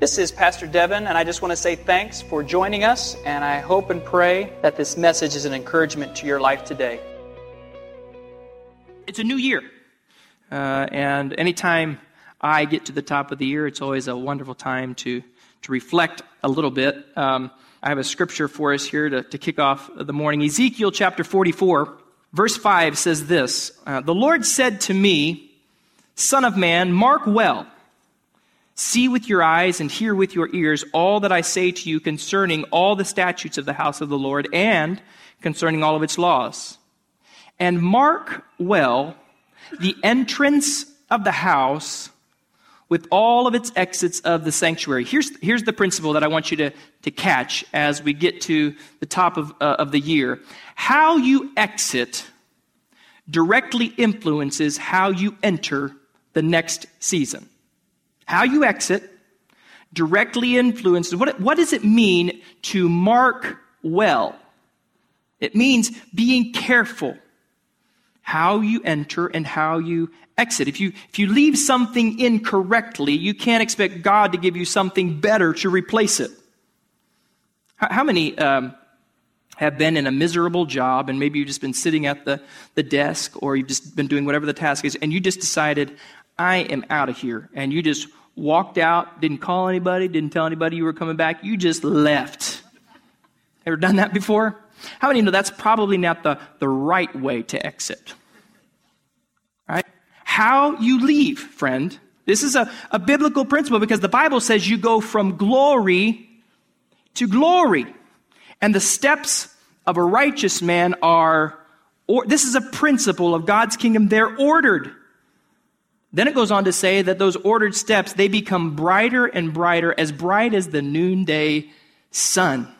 This is Pastor Devin, and I just want to say thanks for joining us, and I hope and pray that this message is an encouragement to your life today. It's a new year, uh, and anytime I get to the top of the year, it's always a wonderful time to, to reflect a little bit. Um, I have a scripture for us here to, to kick off the morning. Ezekiel chapter 44, verse 5 says this uh, The Lord said to me, Son of man, mark well See with your eyes and hear with your ears all that I say to you concerning all the statutes of the house of the Lord and concerning all of its laws. And mark well the entrance of the house with all of its exits of the sanctuary. Here's, here's the principle that I want you to, to catch as we get to the top of, uh, of the year. How you exit directly influences how you enter the next season. How you exit directly influences what, what does it mean to mark well? It means being careful how you enter and how you exit. If you, if you leave something incorrectly, you can't expect God to give you something better to replace it. How, how many um, have been in a miserable job and maybe you've just been sitting at the, the desk or you've just been doing whatever the task is and you just decided, I am out of here. And you just walked out, didn't call anybody, didn't tell anybody you were coming back. You just left. Ever done that before? How many know that's probably not the, the right way to exit? Right? How you leave, friend. This is a, a biblical principle because the Bible says you go from glory to glory. And the steps of a righteous man are, or, this is a principle of God's kingdom. They're ordered. Then it goes on to say that those ordered steps, they become brighter and brighter, as bright as the noonday sun.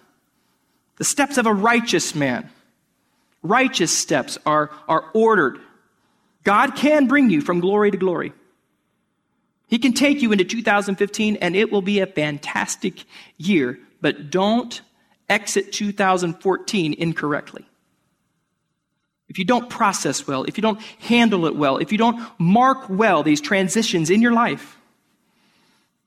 The steps of a righteous man. Righteous steps are, are ordered. God can bring you from glory to glory. He can take you into 2015 and it will be a fantastic year, but don't exit 2014 incorrectly if you don't process well, if you don't handle it well, if you don't mark well these transitions in your life,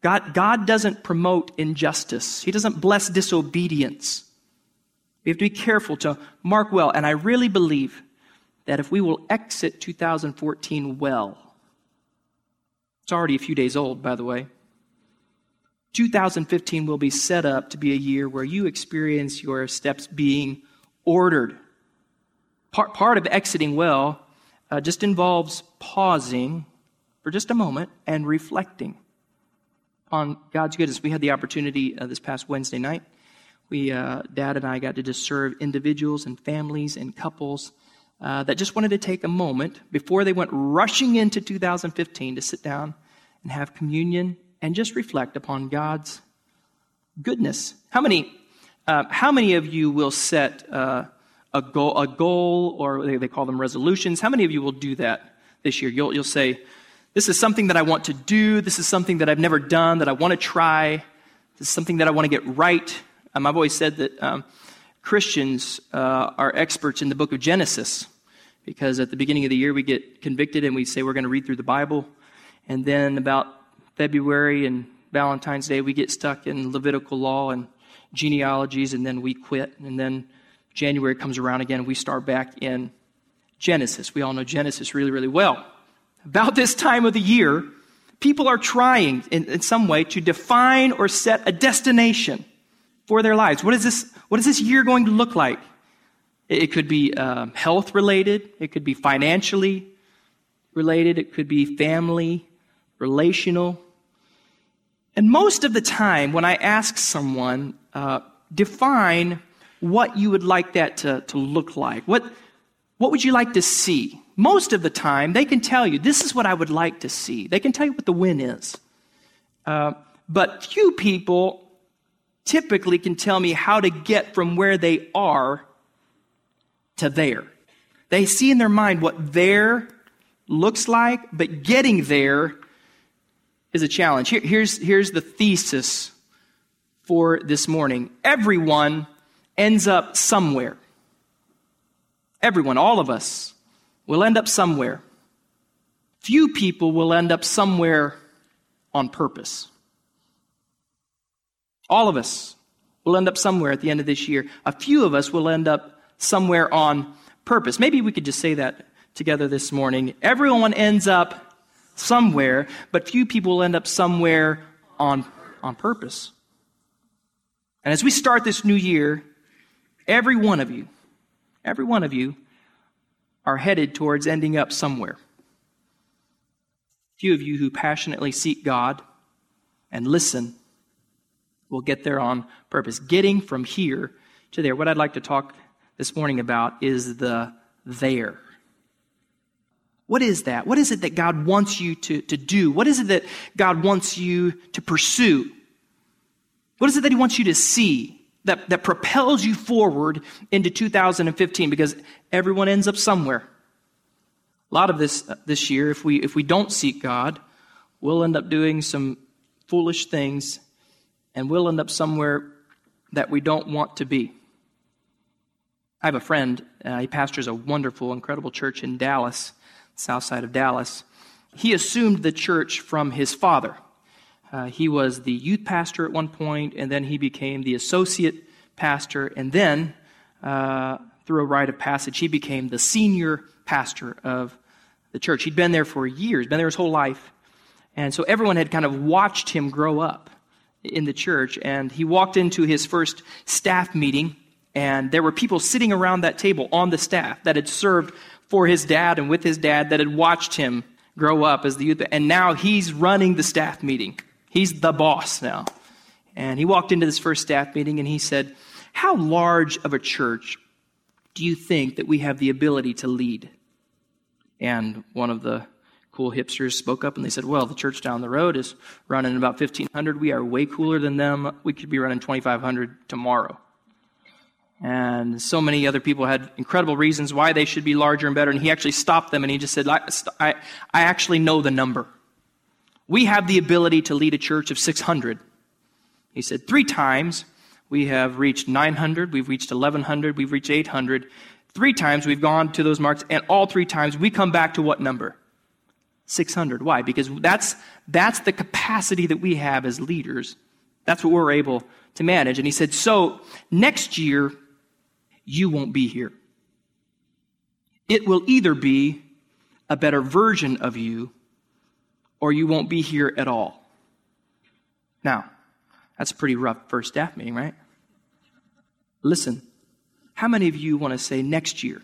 God, God doesn't promote injustice. He doesn't bless disobedience. We have to be careful to mark well. And I really believe that if we will exit 2014 well, it's already a few days old, by the way. 2015 will be set up to be a year where you experience your steps being ordered Part, part of exiting well uh, just involves pausing for just a moment and reflecting on God's goodness. We had the opportunity uh, this past Wednesday night. We, uh, Dad and I, got to just serve individuals and families and couples uh, that just wanted to take a moment before they went rushing into 2015 to sit down and have communion and just reflect upon God's goodness. How many? Uh, how many of you will set uh, a goal, a goal or they, they call them resolutions. How many of you will do that this year? You'll, you'll say, This is something that I want to do. This is something that I've never done, that I want to try. This is something that I want to get right. Um, I've always said that um, Christians uh, are experts in the book of Genesis because at the beginning of the year we get convicted and we say we're going to read through the Bible. And then about February and Valentine's Day, we get stuck in Levitical law and genealogies, and then we quit. And then January comes around again, we start back in Genesis. We all know Genesis really, really well. About this time of the year, people are trying in, in some way to define or set a destination for their lives. What is this, what is this year going to look like? It, it could be um, health related, it could be financially related, it could be family, relational. And most of the time, when I ask someone, uh, define what you would like that to, to look like. What, what would you like to see? Most of the time, they can tell you, this is what I would like to see. They can tell you what the win is. Uh, but few people typically can tell me how to get from where they are to there. They see in their mind what there looks like, but getting there is a challenge. Here, here's, here's the thesis for this morning. Everyone ends up somewhere. Everyone, all of us, will end up somewhere. Few people will end up somewhere on purpose. All of us will end up somewhere at the end of this year. A few of us will end up somewhere on purpose. Maybe we could just say that together this morning. Everyone ends up somewhere, but few people will end up somewhere on, on purpose. And as we start this new year, every one of you, every one of you are headed towards ending up somewhere. Few of you who passionately seek God and listen will get there on purpose. Getting from here to there. What I'd like to talk this morning about is the there. What is that? What is it that God wants you to, to do? What is it that God wants you to pursue? What is it that He wants you to see that, that propels you forward into 2015? Because everyone ends up somewhere. A lot of this uh, this year, if we if we don't seek God, we'll end up doing some foolish things, and we'll end up somewhere that we don't want to be. I have a friend. Uh, he pastors a wonderful, incredible church in Dallas, south side of Dallas. He assumed the church from his father. Uh, he was the youth pastor at one point, and then he became the associate pastor, and then, uh, through a rite of passage, he became the senior pastor of the church. He'd been there for years, been there his whole life. And so everyone had kind of watched him grow up in the church. And he walked into his first staff meeting, and there were people sitting around that table on the staff that had served for his dad and with his dad that had watched him grow up as the youth. And now he's running the staff meeting. He's the boss now. And he walked into this first staff meeting and he said, How large of a church do you think that we have the ability to lead? And one of the cool hipsters spoke up and they said, Well, the church down the road is running about 1,500. We are way cooler than them. We could be running 2,500 tomorrow. And so many other people had incredible reasons why they should be larger and better. And he actually stopped them and he just said, I, I, I actually know the number. We have the ability to lead a church of 600. He said, Three times we have reached 900, we've reached 1,100, we've reached 800. Three times we've gone to those marks, and all three times we come back to what number? 600. Why? Because that's, that's the capacity that we have as leaders. That's what we're able to manage. And he said, So next year, you won't be here. It will either be a better version of you, or you won't be here at all. Now, that's a pretty rough first staff meeting, right? Listen, how many of you want to say next year,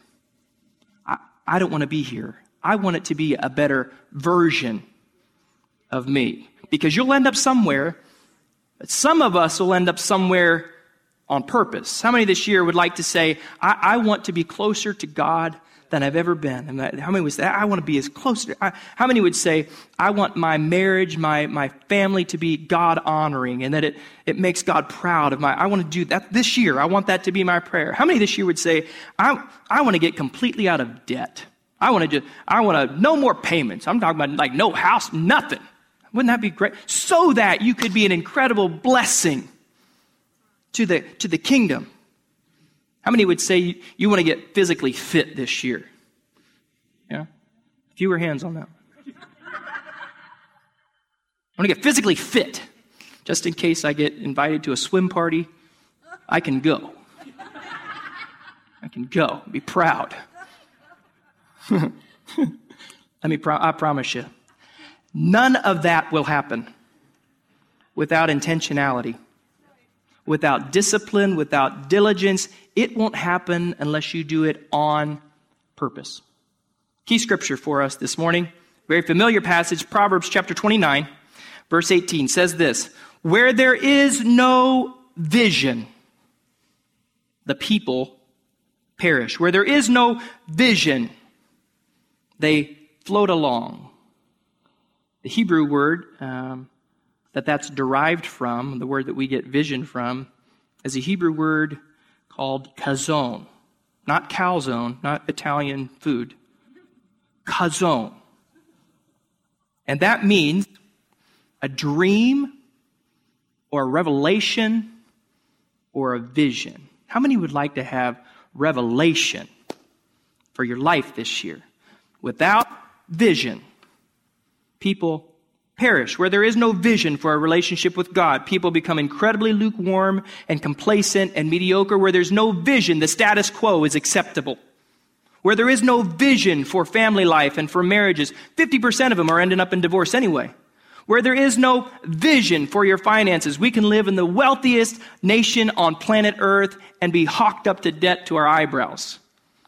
I, I don't want to be here? I want it to be a better version of me. Because you'll end up somewhere, but some of us will end up somewhere on purpose. How many this year would like to say, I, I want to be closer to God than I've ever been. And that, how many would say, I want to be as close to, I, how many would say, I want my marriage, my, my family to be God honoring and that it, it makes God proud of my, I want to do that this year. I want that to be my prayer. How many this year would say, I, I want to get completely out of debt? I want to just, I want to, no more payments. I'm talking about like no house, nothing. Wouldn't that be great? So that you could be an incredible blessing to the, to the kingdom. How many would say you, you want to get physically fit this year? Yeah? Fewer hands on that. I want to get physically fit. Just in case I get invited to a swim party, I can go. I can go. Be proud. Let me pro- I promise you. None of that will happen without intentionality without discipline, without diligence, it won't happen unless you do it on purpose. Key scripture for us this morning, very familiar passage, Proverbs chapter 29, verse 18 says this Where there is no vision, the people perish. Where there is no vision, they float along. The Hebrew word um, that that's derived from, the word that we get vision from, is a Hebrew word called chazon. Not calzone, not Italian food. Chazon. And that means a dream or a revelation or a vision. How many would like to have revelation for your life this year? Without vision, people perish. Where there is no vision for a relationship with God, people become incredibly lukewarm and complacent and mediocre. Where there's no vision, the status quo is acceptable. Where there is no vision for family life and for marriages, 50% of them are ending up in divorce anyway. Where there is no vision for your finances, we can live in the wealthiest nation on planet Earth and be hawked up to debt to our eyebrows.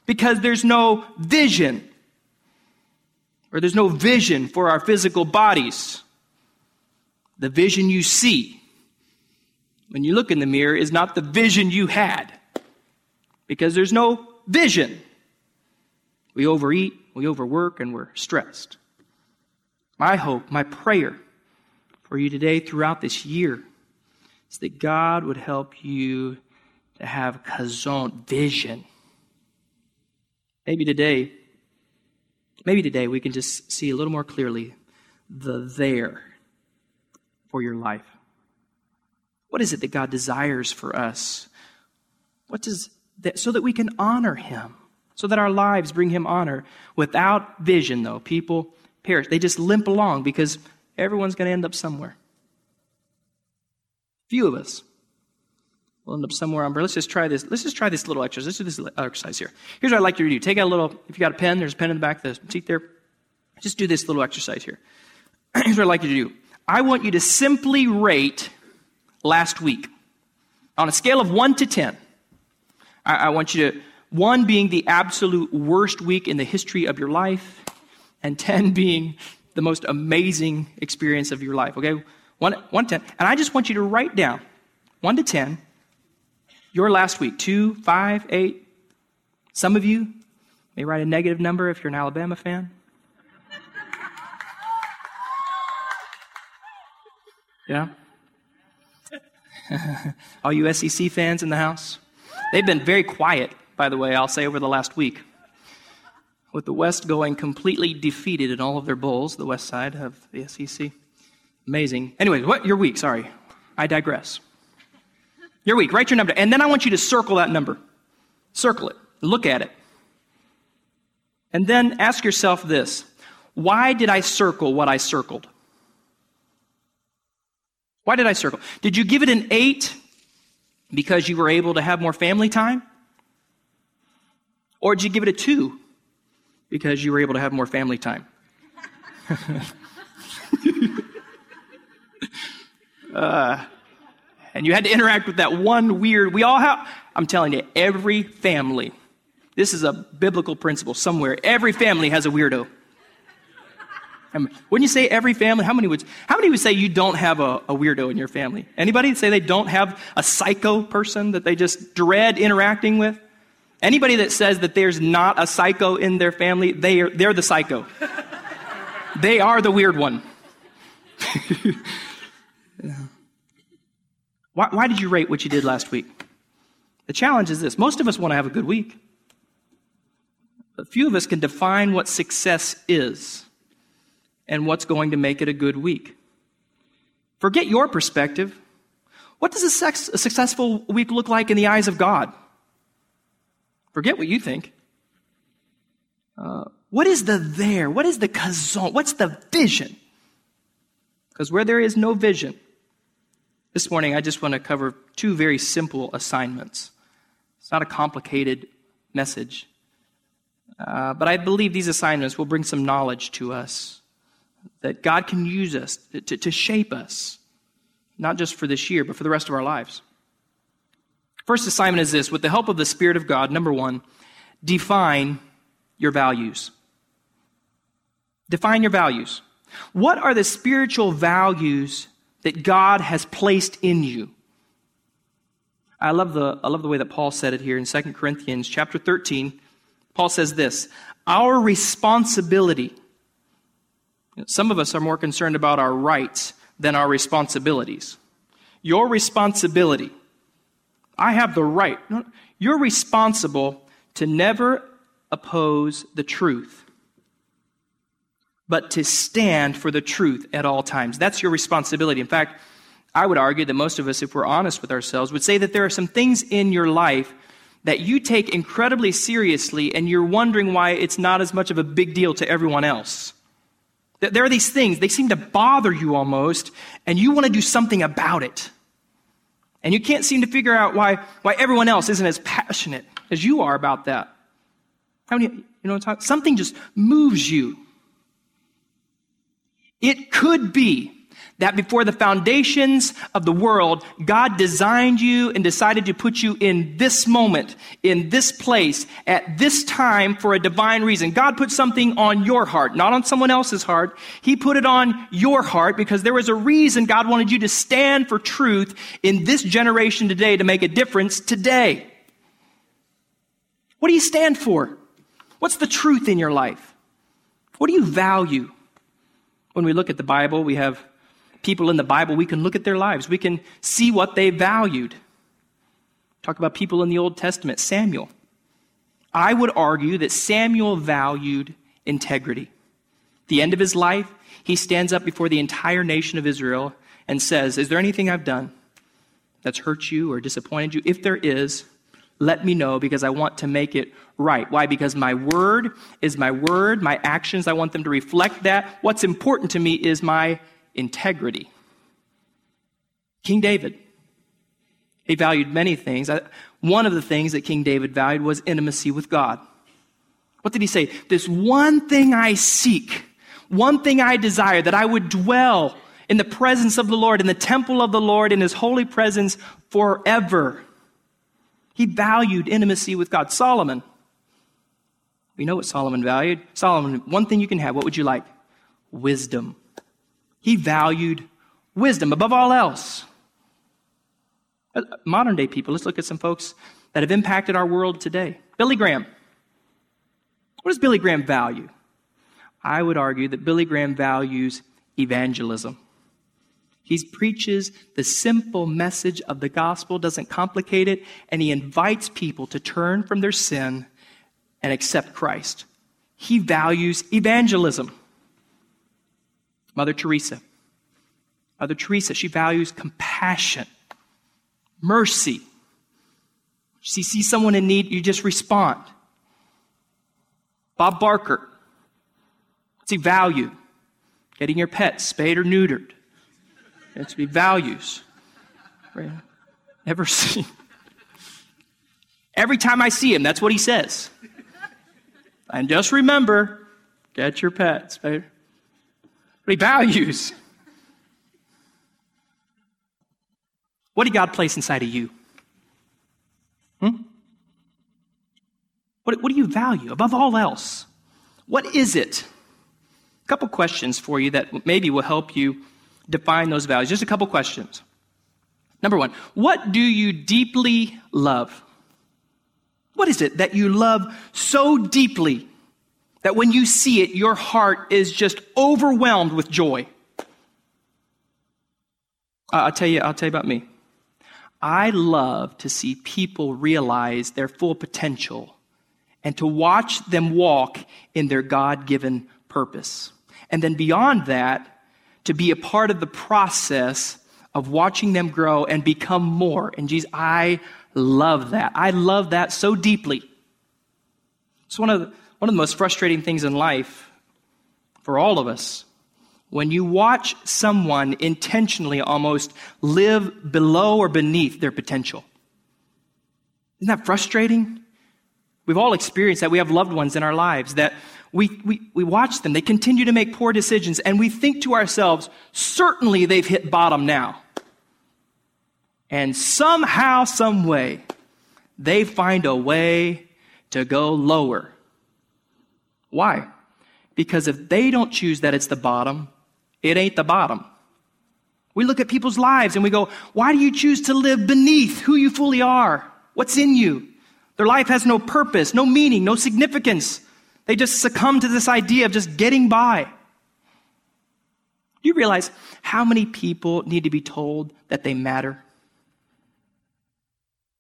Because there's no vision or there's no vision for our physical bodies. The vision you see when you look in the mirror is not the vision you had because there's no vision. We overeat, we overwork, and we're stressed. My hope, my prayer for you today throughout this year is that God would help you to have chazon, vision. Maybe today Maybe today we can just see a little more clearly the there for your life. What is it that God desires for us? What does that, so that we can honor Him, so that our lives bring Him honor. Without vision, though, people perish. They just limp along because everyone's going to end up somewhere. Few of us We'll end up somewhere on. Let's just try this. Let's just try this little exercise. Let's do this exercise here. Here's what I'd like you to do. Take out a little. If you got a pen, there's a pen in the back of the seat there. Just do this little exercise here. Here's what I'd like you to do. I want you to simply rate last week on a scale of one to ten. I, I want you to one being the absolute worst week in the history of your life, and ten being the most amazing experience of your life. Okay, one, one to ten, and I just want you to write down one to ten your last week, two, five, eight. Some of you may write a negative number if you're an Alabama fan. Yeah? All you SEC fans in the house? They've been very quiet, by the way, I'll say, over the last week. With the West going completely defeated in all of their bowls, the West side of the SEC. Amazing. Anyway, what your week? Sorry, I digress. Your week, write your number. And then I want you to circle that number. Circle it. Look at it. And then ask yourself this Why did I circle what I circled? Why did I circle? Did you give it an eight because you were able to have more family time? Or did you give it a two because you were able to have more family time? uh, and you had to interact with that one weird, we all have, I'm telling you, every family, this is a biblical principle somewhere, every family has a weirdo. Wouldn't you say every family? How many would, how many would say you don't have a, a weirdo in your family? Anybody say they don't have a psycho person that they just dread interacting with? Anybody that says that there's not a psycho in their family, they are, they're the psycho. they are the weird one. Why, why did you rate what you did last week? The challenge is this most of us want to have a good week. A few of us can define what success is and what's going to make it a good week. Forget your perspective. What does a, sex, a successful week look like in the eyes of God? Forget what you think. Uh, what is the there? What is the chazon? What's the vision? Because where there is no vision, this morning, I just want to cover two very simple assignments. It's not a complicated message, uh, but I believe these assignments will bring some knowledge to us that God can use us to, to shape us, not just for this year, but for the rest of our lives. First assignment is this with the help of the Spirit of God, number one, define your values. Define your values. What are the spiritual values that God has placed in you. I love the, I love the way that Paul said it here in 2 Corinthians chapter 13. Paul says this Our responsibility. Some of us are more concerned about our rights than our responsibilities. Your responsibility. I have the right. You're responsible to never oppose the truth but to stand for the truth at all times. That's your responsibility. In fact, I would argue that most of us, if we're honest with ourselves, would say that there are some things in your life that you take incredibly seriously and you're wondering why it's not as much of a big deal to everyone else. There are these things, they seem to bother you almost, and you want to do something about it. And you can't seem to figure out why, why everyone else isn't as passionate as you are about that. How many, you know, something just moves you. It could be that before the foundations of the world, God designed you and decided to put you in this moment, in this place, at this time for a divine reason. God put something on your heart, not on someone else's heart. He put it on your heart because there was a reason God wanted you to stand for truth in this generation today to make a difference today. What do you stand for? What's the truth in your life? What do you value? When we look at the Bible, we have people in the Bible, we can look at their lives. We can see what they valued. Talk about people in the Old Testament, Samuel. I would argue that Samuel valued integrity. the end of his life, he stands up before the entire nation of Israel and says, Is there anything I've done that's hurt you or disappointed you? If there is, let me know because I want to make it right. Why? Because my word is my word. My actions, I want them to reflect that. What's important to me is my integrity. King David, he valued many things. One of the things that King David valued was intimacy with God. What did he say? This one thing I seek, one thing I desire, that I would dwell in the presence of the Lord, in the temple of the Lord, in his holy presence forever. He valued intimacy with God. Solomon, we know what Solomon valued. Solomon, one thing you can have, what would you like? Wisdom. He valued wisdom above all else. Uh, modern day people, let's look at some folks that have impacted our world today. Billy Graham. What does Billy Graham value? I would argue that Billy Graham values evangelism. He preaches the simple message of the gospel, doesn't complicate it, and he invites people to turn from their sin and accept Christ. He values evangelism. Mother Teresa. Mother Teresa, she values compassion, mercy. She sees someone in need, you just respond. Bob Barker. What's he value? Getting your pet spayed or neutered. That's what he values. Right? Never seen. Every time I see him, that's what he says. And just remember, get your pets spayed what he values. What did God place inside of you? Hmm? What, what do you value above all else? What is it? A couple questions for you that maybe will help you define those values. Just a couple questions. Number one, what do you deeply love? What is it that you love so deeply that when you see it, your heart is just overwhelmed with joy. I'll tell you, I'll tell you about me. I love to see people realize their full potential and to watch them walk in their God given purpose. And then beyond that, to be a part of the process of watching them grow and become more. And Jesus, I love that. I love that so deeply. It's one of the, one of the most frustrating things in life for all of us when you watch someone intentionally almost live below or beneath their potential. Isn't that frustrating? We've all experienced that. We have loved ones in our lives that we, we, we watch them. They continue to make poor decisions, and we think to ourselves, certainly they've hit bottom now. And somehow, some way, they find a way to go lower. Why? Because if they don't choose that it's the bottom, it ain't the bottom. We look at people's lives and we go, why do you choose to live beneath who you fully are? What's in you? Their life has no purpose, no meaning, no significance. They just succumb to this idea of just getting by. Do you realize how many people need to be told that they matter?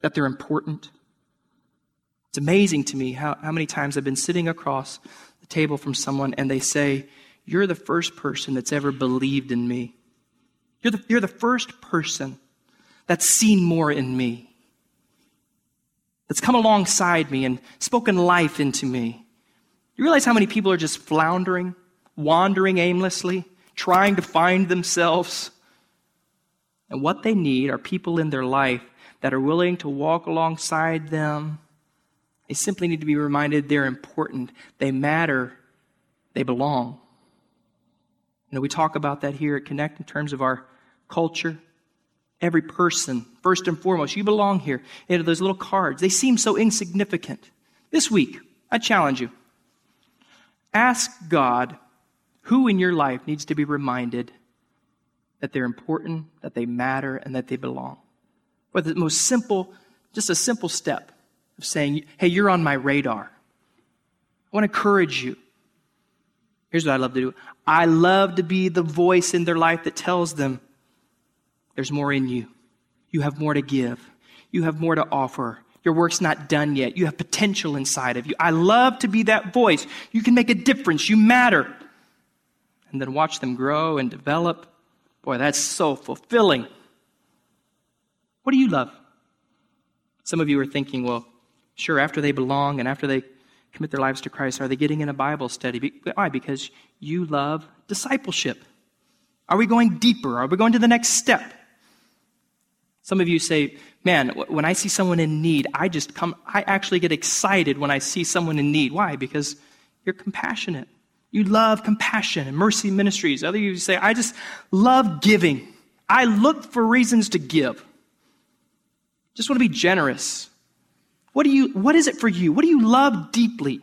That they're important? It's amazing to me how, how many times I've been sitting across the table from someone and they say, You're the first person that's ever believed in me. You're the, you're the first person that's seen more in me, that's come alongside me and spoken life into me. You realize how many people are just floundering, wandering aimlessly, trying to find themselves. And what they need are people in their life that are willing to walk alongside them. They simply need to be reminded they're important, they matter, they belong. You know, we talk about that here at Connect in terms of our culture. Every person, first and foremost, you belong here. You know, those little cards, they seem so insignificant. This week, I challenge you. Ask God who in your life needs to be reminded that they're important, that they matter, and that they belong. Or the most simple, just a simple step of saying, hey, you're on my radar. I want to encourage you. Here's what I love to do I love to be the voice in their life that tells them there's more in you. You have more to give, you have more to offer. Your work's not done yet. You have potential inside of you. I love to be that voice. You can make a difference. You matter. And then watch them grow and develop. Boy, that's so fulfilling. What do you love? Some of you are thinking, well, sure, after they belong and after they commit their lives to Christ, are they getting in a Bible study? Why? Because you love discipleship. Are we going deeper? Are we going to the next step? Some of you say, man, when I see someone in need, I just come, I actually get excited when I see someone in need. Why? Because you're compassionate. You love compassion and mercy ministries. Other you say, I just love giving. I look for reasons to give. Just want to be generous. What do you what is it for you? What do you love deeply?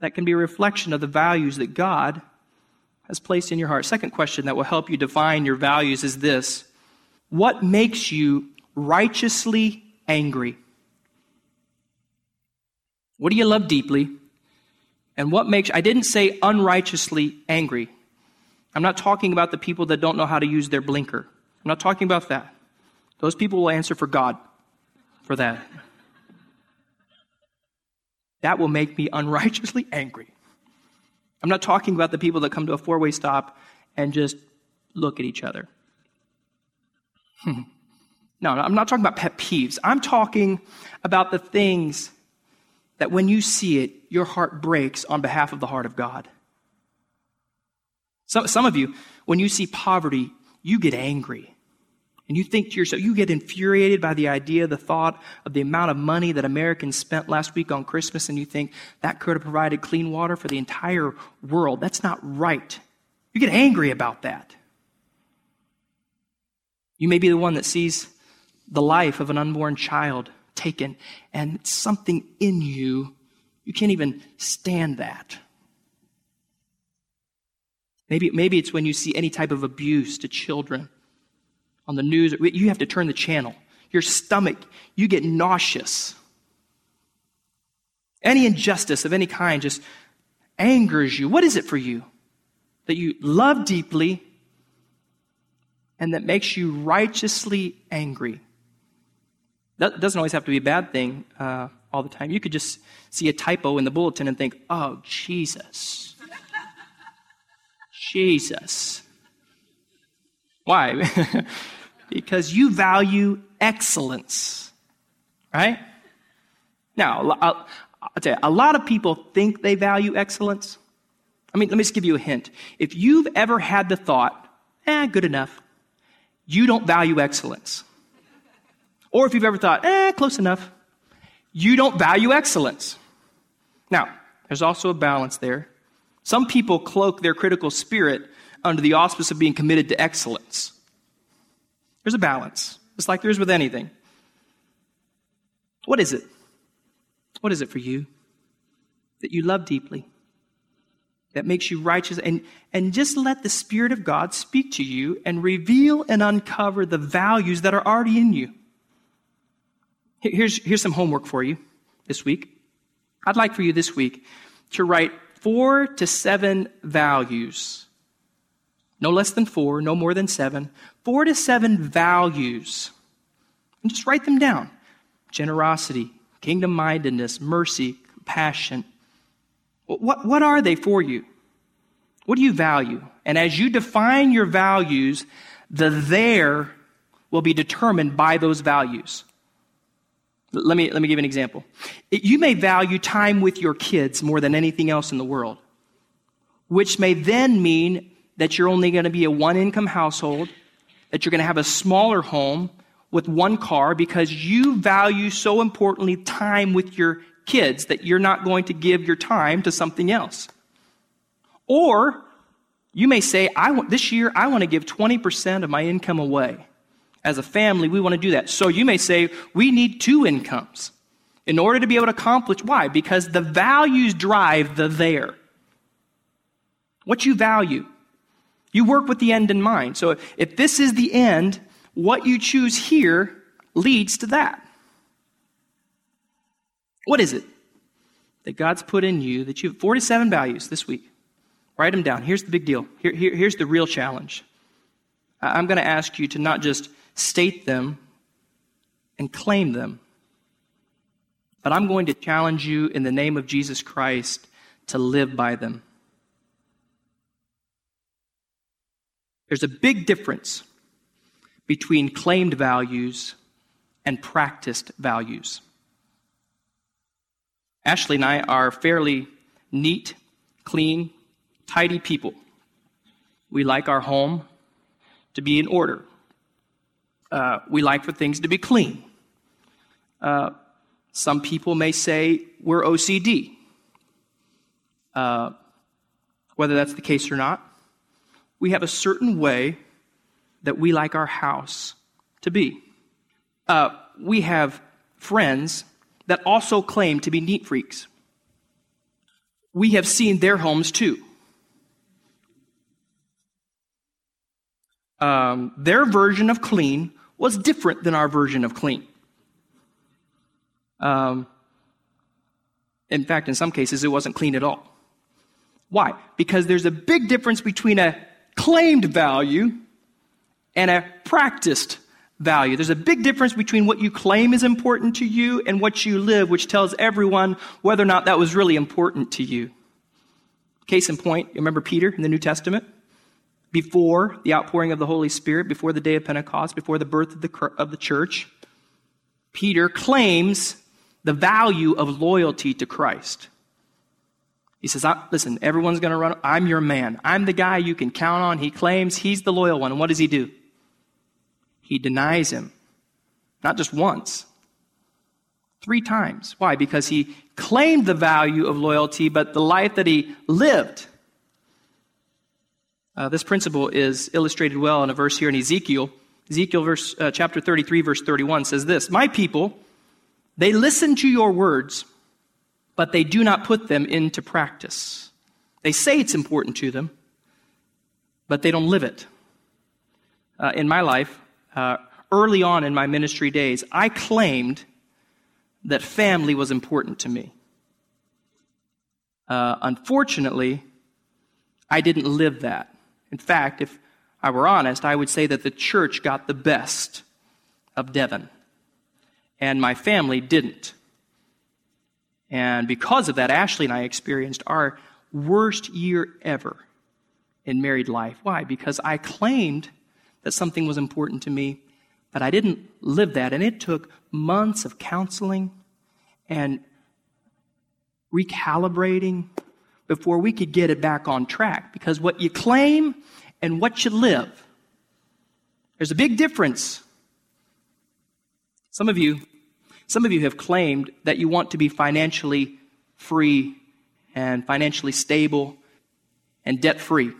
That can be a reflection of the values that God has placed in your heart. Second question that will help you define your values is this. What makes you righteously angry? What do you love deeply? And what makes I didn't say unrighteously angry. I'm not talking about the people that don't know how to use their blinker. I'm not talking about that. Those people will answer for God for that. That will make me unrighteously angry. I'm not talking about the people that come to a four way stop and just look at each other. no, I'm not talking about pet peeves. I'm talking about the things that when you see it, your heart breaks on behalf of the heart of God. Some, some of you, when you see poverty, you get angry. And you think to yourself, you get infuriated by the idea, the thought of the amount of money that Americans spent last week on Christmas, and you think that could have provided clean water for the entire world. That's not right. You get angry about that. You may be the one that sees the life of an unborn child taken, and something in you, you can't even stand that. Maybe, maybe it's when you see any type of abuse to children on the news. You have to turn the channel. Your stomach, you get nauseous. Any injustice of any kind just angers you. What is it for you? That you love deeply and that makes you righteously angry. That doesn't always have to be a bad thing uh, all the time. You could just see a typo in the bulletin and think, oh, Jesus. Jesus. Why? because you value excellence, right? Now, I'll, I'll tell you, a lot of people think they value excellence. I mean, let me just give you a hint. If you've ever had the thought, eh, good enough, you don't value excellence. Or if you've ever thought, eh, close enough, you don't value excellence. Now, there's also a balance there. Some people cloak their critical spirit under the auspice of being committed to excellence. There's a balance, just like there is with anything. What is it? What is it for you that you love deeply? That makes you righteous? And, and just let the Spirit of God speak to you and reveal and uncover the values that are already in you. Here's, here's some homework for you this week. I'd like for you this week to write four to seven values no less than four, no more than seven, four to seven values. And just write them down generosity, kingdom mindedness, mercy, compassion. What, what are they for you? What do you value? And as you define your values, the there will be determined by those values. Let me, let me give an example. You may value time with your kids more than anything else in the world. which may then mean that you're only going to be a one income household, that you're going to have a smaller home with one car because you value so importantly time with your kids that you're not going to give your time to something else. Or you may say, I want, this year I want to give 20% of my income away. As a family, we want to do that. So you may say, we need two incomes in order to be able to accomplish. Why? Because the values drive the there. What you value. You work with the end in mind. So if this is the end, what you choose here leads to that. What is it that God's put in you that you have 47 values this week? Write them down. Here's the big deal. Here, here, here's the real challenge. I'm going to ask you to not just state them and claim them, but I'm going to challenge you in the name of Jesus Christ to live by them. There's a big difference between claimed values and practiced values. Ashley and I are fairly neat, clean, tidy people. We like our home to be in order. Uh, we like for things to be clean. Uh, some people may say we're OCD. Uh, whether that's the case or not, we have a certain way that we like our house to be. Uh, we have friends that also claim to be neat freaks. We have seen their homes too. Um, their version of clean was different than our version of clean. Um, in fact, in some cases, it wasn't clean at all. Why? Because there's a big difference between a claimed value and a practiced value. There's a big difference between what you claim is important to you and what you live, which tells everyone whether or not that was really important to you. Case in point, you remember Peter in the New Testament? Before the outpouring of the Holy Spirit, before the day of Pentecost, before the birth of the, of the church, Peter claims the value of loyalty to Christ. He says, Listen, everyone's going to run. I'm your man. I'm the guy you can count on. He claims he's the loyal one. What does he do? he denies him. Not just once, three times. Why? Because he claimed the value of loyalty, but the life that he lived. Uh, this principle is illustrated well in a verse here in Ezekiel. Ezekiel verse, uh, chapter 33, verse 31 says this My people, they listen to your words, but they do not put them into practice. They say it's important to them, but they don't live it. Uh, in my life, uh, early on in my ministry days, I claimed that family was important to me. Uh, unfortunately, I didn't live that. In fact, if I were honest, I would say that the church got the best of Devin, and my family didn't. And because of that, Ashley and I experienced our worst year ever in married life. Why? Because I claimed that something was important to me, but I didn't live that. And it took months of counseling and recalibrating before we could get it back on track. Because what you claim and what you live, there's a big difference. Some of you, some of you have claimed that you want to be financially free and financially stable and debt free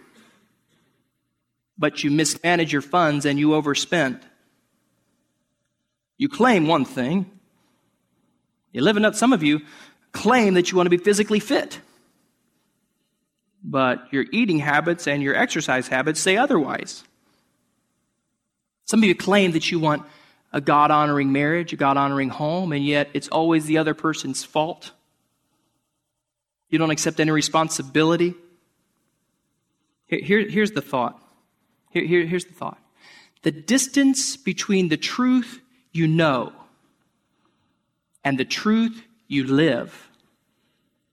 but you mismanage your funds and you overspend. You claim one thing. You live in some of you claim that you want to be physically fit. But your eating habits and your exercise habits say otherwise. Some of you claim that you want a God honoring marriage, a God honoring home, and yet it's always the other person's fault. You don't accept any responsibility. Here, here's the thought here, here, here's the thought the distance between the truth you know and the truth you live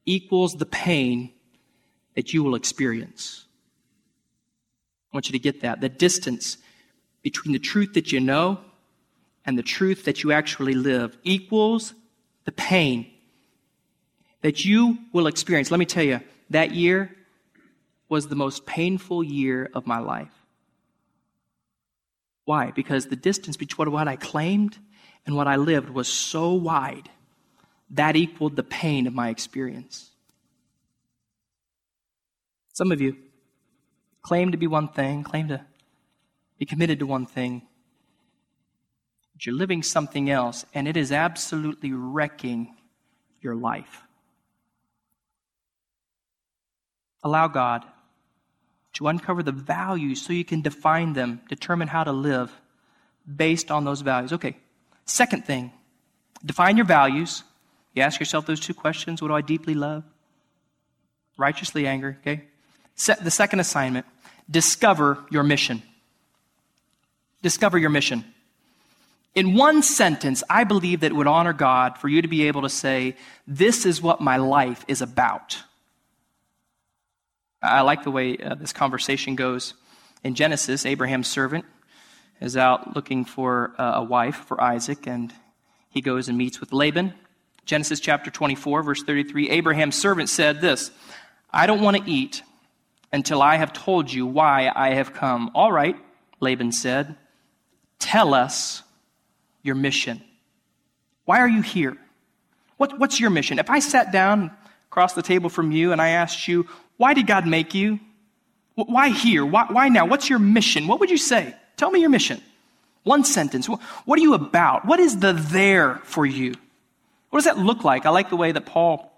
equals the pain that you will experience. I want you to get that. The distance between the truth that you know and the truth that you actually live equals the pain that you will experience. Let me tell you, that year was the most painful year of my life. Why? Because the distance between what I claimed and what I lived was so wide that equaled the pain of my experience. Some of you claim to be one thing, claim to be committed to one thing, but you're living something else, and it is absolutely wrecking your life. Allow God to uncover the values so you can define them, determine how to live based on those values. Okay, second thing, define your values. You ask yourself those two questions What do I deeply love? Righteously anger, okay? Set the second assignment, discover your mission. Discover your mission. In one sentence, I believe that it would honor God for you to be able to say, This is what my life is about. I like the way uh, this conversation goes. In Genesis, Abraham's servant is out looking for uh, a wife for Isaac, and he goes and meets with Laban. Genesis chapter 24, verse 33 Abraham's servant said this I don't want to eat until I have told you why I have come. All right, Laban said, tell us your mission. Why are you here? What, what's your mission? If I sat down across the table from you and I asked you, why did God make you? Why here? Why, why now? What's your mission? What would you say? Tell me your mission. One sentence. What are you about? What is the there for you? What does that look like? I like the way that Paul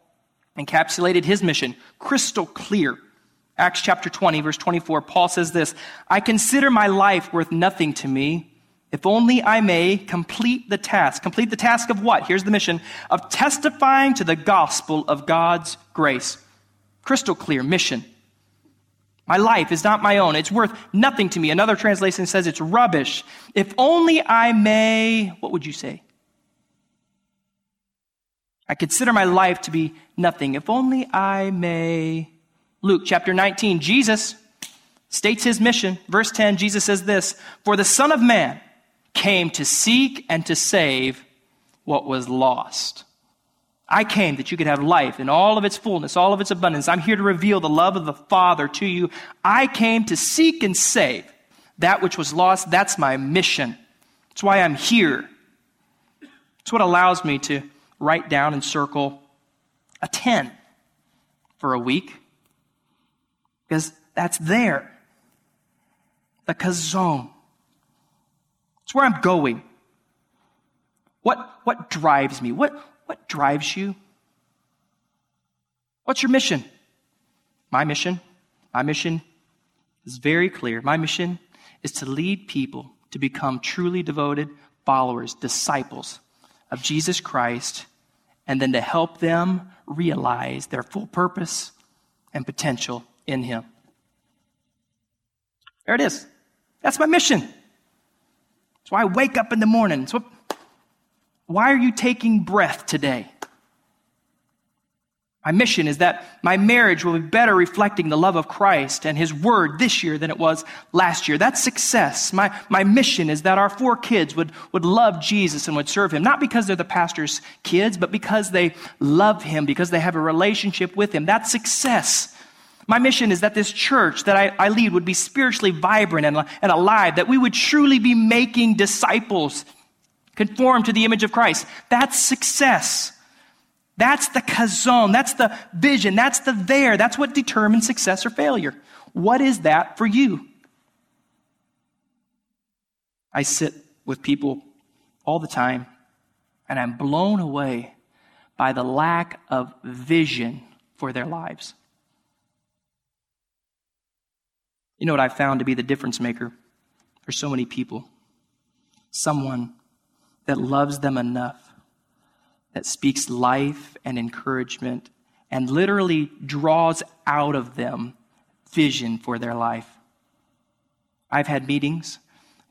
encapsulated his mission crystal clear. Acts chapter 20, verse 24, Paul says this I consider my life worth nothing to me if only I may complete the task. Complete the task of what? Here's the mission of testifying to the gospel of God's grace. Crystal clear mission. My life is not my own. It's worth nothing to me. Another translation says it's rubbish. If only I may, what would you say? I consider my life to be nothing. If only I may Luke chapter 19, Jesus states his mission. Verse 10, Jesus says this For the Son of Man came to seek and to save what was lost. I came that you could have life in all of its fullness, all of its abundance. I'm here to reveal the love of the Father to you. I came to seek and save that which was lost. That's my mission. That's why I'm here. It's what allows me to write down and circle a 10 for a week because that's there. The chazon. It's where I'm going. What, what drives me? What, what drives you? What's your mission? My mission? My mission is very clear. My mission is to lead people to become truly devoted followers, disciples of Jesus Christ, and then to help them realize their full purpose and potential in Him. There it is. That's my mission. That's why I wake up in the morning. What, why are you taking breath today? My mission is that my marriage will be better reflecting the love of Christ and His Word this year than it was last year. That's success. My, my mission is that our four kids would, would love Jesus and would serve Him, not because they're the pastor's kids, but because they love Him, because they have a relationship with Him. That's success. My mission is that this church that I, I lead would be spiritually vibrant and, and alive, that we would truly be making disciples conform to the image of Christ. That's success. That's the chazon. That's the vision. That's the there. That's what determines success or failure. What is that for you? I sit with people all the time and I'm blown away by the lack of vision for their lives. You know what I found to be the difference maker for so many people? Someone that loves them enough, that speaks life and encouragement, and literally draws out of them vision for their life. I've had meetings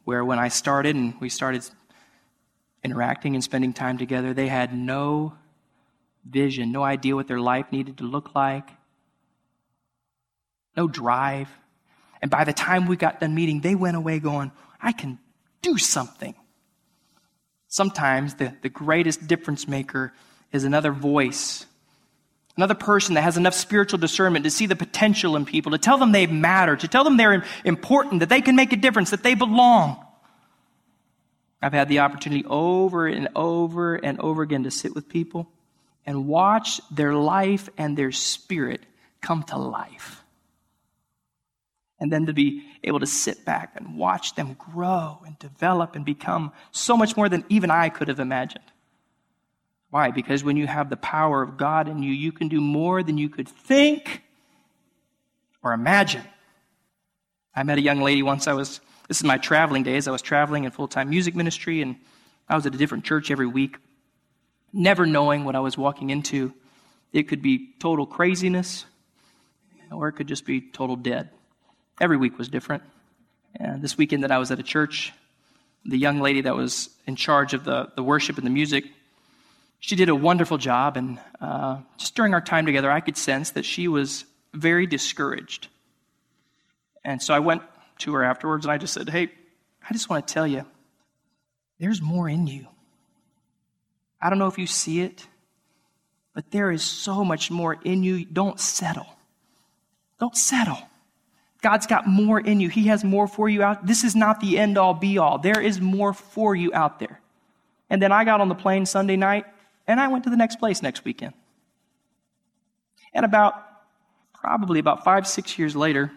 where when I started and we started interacting and spending time together, they had no vision, no idea what their life needed to look like, no drive. And by the time we got done meeting, they went away going, I can do something. Sometimes the, the greatest difference maker is another voice Another person that has enough spiritual discernment to see the potential in people, to tell them they matter, to tell them they're important, that they can make a difference, that they belong. I've had the opportunity over and over and over again to sit with people and watch their life and their spirit come to life. And then to be able to sit back and watch them grow and develop and become so much more than even I could have imagined. Why? Because when you have the power of God in you, you can do more than you could think or imagine. I met a young lady once. I was, this is my traveling days. I was traveling in full time music ministry, and I was at a different church every week, never knowing what I was walking into. It could be total craziness, or it could just be total dead. Every week was different. And this weekend that I was at a church, the young lady that was in charge of the, the worship and the music she did a wonderful job, and uh, just during our time together, I could sense that she was very discouraged. And so I went to her afterwards and I just said, Hey, I just want to tell you, there's more in you. I don't know if you see it, but there is so much more in you. Don't settle. Don't settle. God's got more in you. He has more for you out. This is not the end all be all. There is more for you out there. And then I got on the plane Sunday night and I went to the next place next weekend. And about, probably about five, six years later,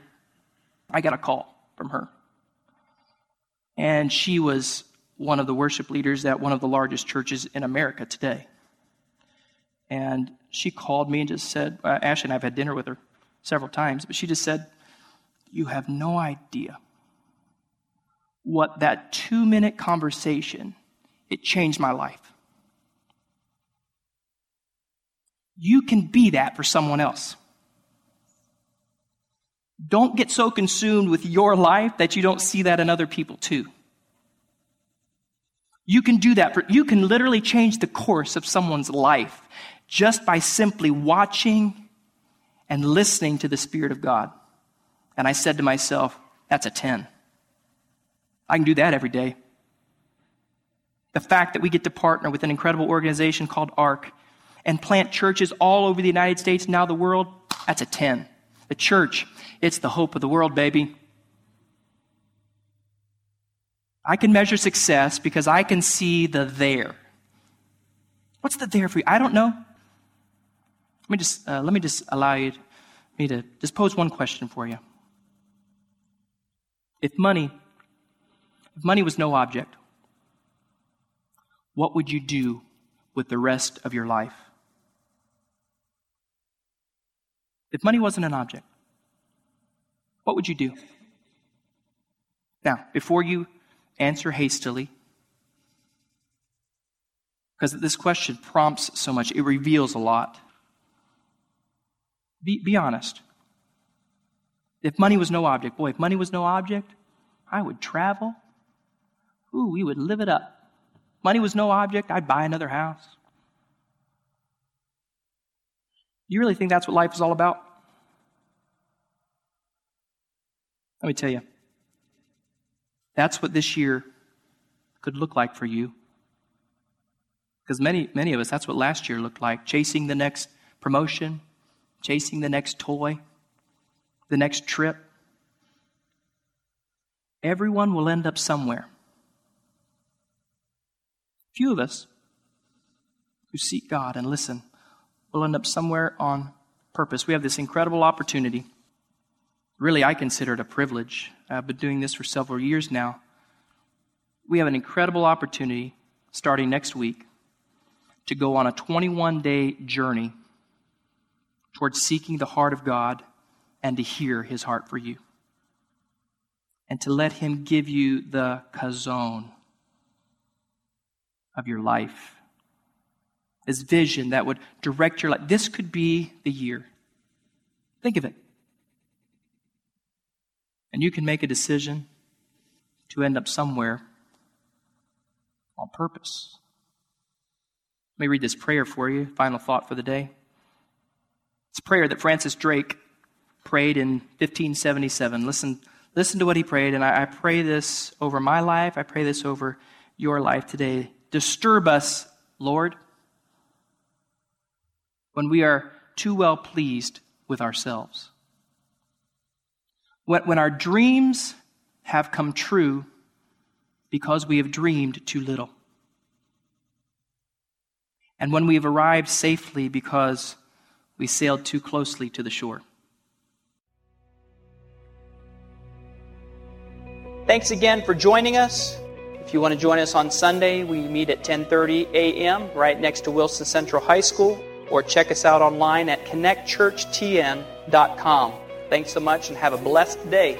I got a call from her. And she was one of the worship leaders at one of the largest churches in America today. And she called me and just said, uh, Ashley and I've had dinner with her several times, but she just said, You have no idea what that two minute conversation, it changed my life. You can be that for someone else. Don't get so consumed with your life that you don't see that in other people too. You can do that. For, you can literally change the course of someone's life just by simply watching and listening to the Spirit of God. And I said to myself, that's a 10. I can do that every day. The fact that we get to partner with an incredible organization called ARC and plant churches all over the United States, now the world, that's a 10. The church, it's the hope of the world, baby. I can measure success because I can see the there. What's the there for you? I don't know. Let me just, uh, let me just allow you, me to just pose one question for you. If money, if money was no object, what would you do with the rest of your life? If money wasn't an object, what would you do? Now, before you answer hastily, because this question prompts so much, it reveals a lot. Be, be honest. If money was no object, boy, if money was no object, I would travel. Ooh, we would live it up. Money was no object, I'd buy another house. You really think that's what life is all about? Let me tell you. That's what this year could look like for you. Because many, many of us, that's what last year looked like chasing the next promotion, chasing the next toy, the next trip. Everyone will end up somewhere. Few of us who seek God and listen will end up somewhere on purpose. We have this incredible opportunity really, I consider it a privilege. I've been doing this for several years now. We have an incredible opportunity starting next week to go on a 21 day journey towards seeking the heart of God and to hear his heart for you. And to let him give you the chazon of your life. This vision that would direct your life. This could be the year. Think of it. And you can make a decision to end up somewhere on purpose. Let me read this prayer for you, final thought for the day. It's a prayer that Francis Drake prayed in 1577. Listen, listen to what he prayed, and I, I pray this over my life. I pray this over your life today. Disturb us, Lord, when we are too well pleased with ourselves. When, when our dreams have come true because we have dreamed too little. And when we have arrived safely because we sailed too closely to the shore. Thanks again for joining us. If you want to join us on Sunday, we meet at 10:30 a.m. right next to Wilson Central High School or check us out online at connectchurchtn.com. Thanks so much and have a blessed day.